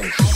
thing.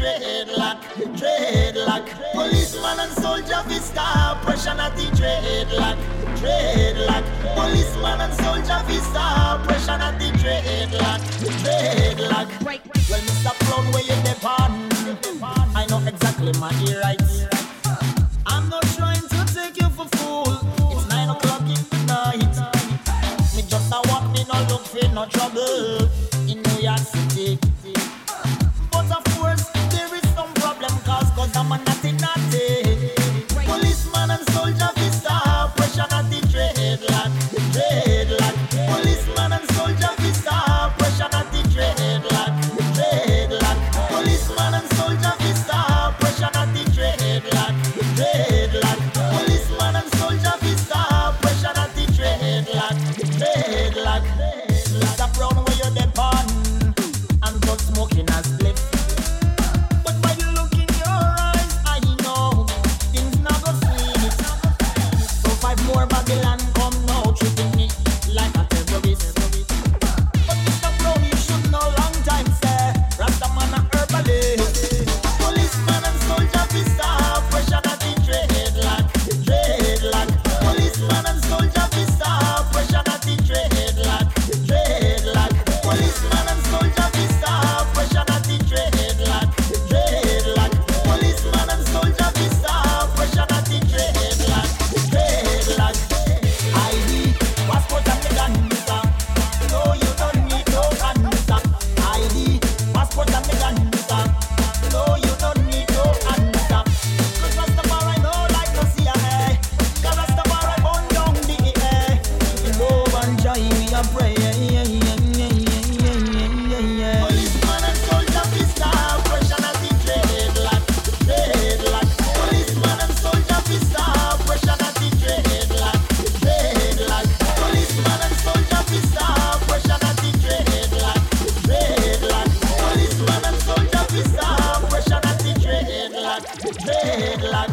dreadlock, dreadlock. Policeman and soldier fi stop pressure at the dreadlock, dreadlock. Policeman and soldier fi stop pressure at the dreadlock, dreadlock. Well, Mr. Brown, where you depend? I know exactly my ear rights. I'm not trying to take you for fool. It's nine o'clock in the night. Me just a walk, me no look for no trouble in New York City. soldier. little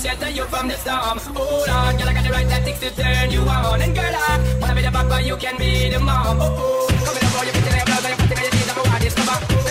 shelter you from the storm. Hold on, girl, I got the right tactics to turn you on. And girl, I wanna be the papa, you can be the mom. Oh oh, coming up on your picture, I'm proud, I'm putting your feet up, I discover.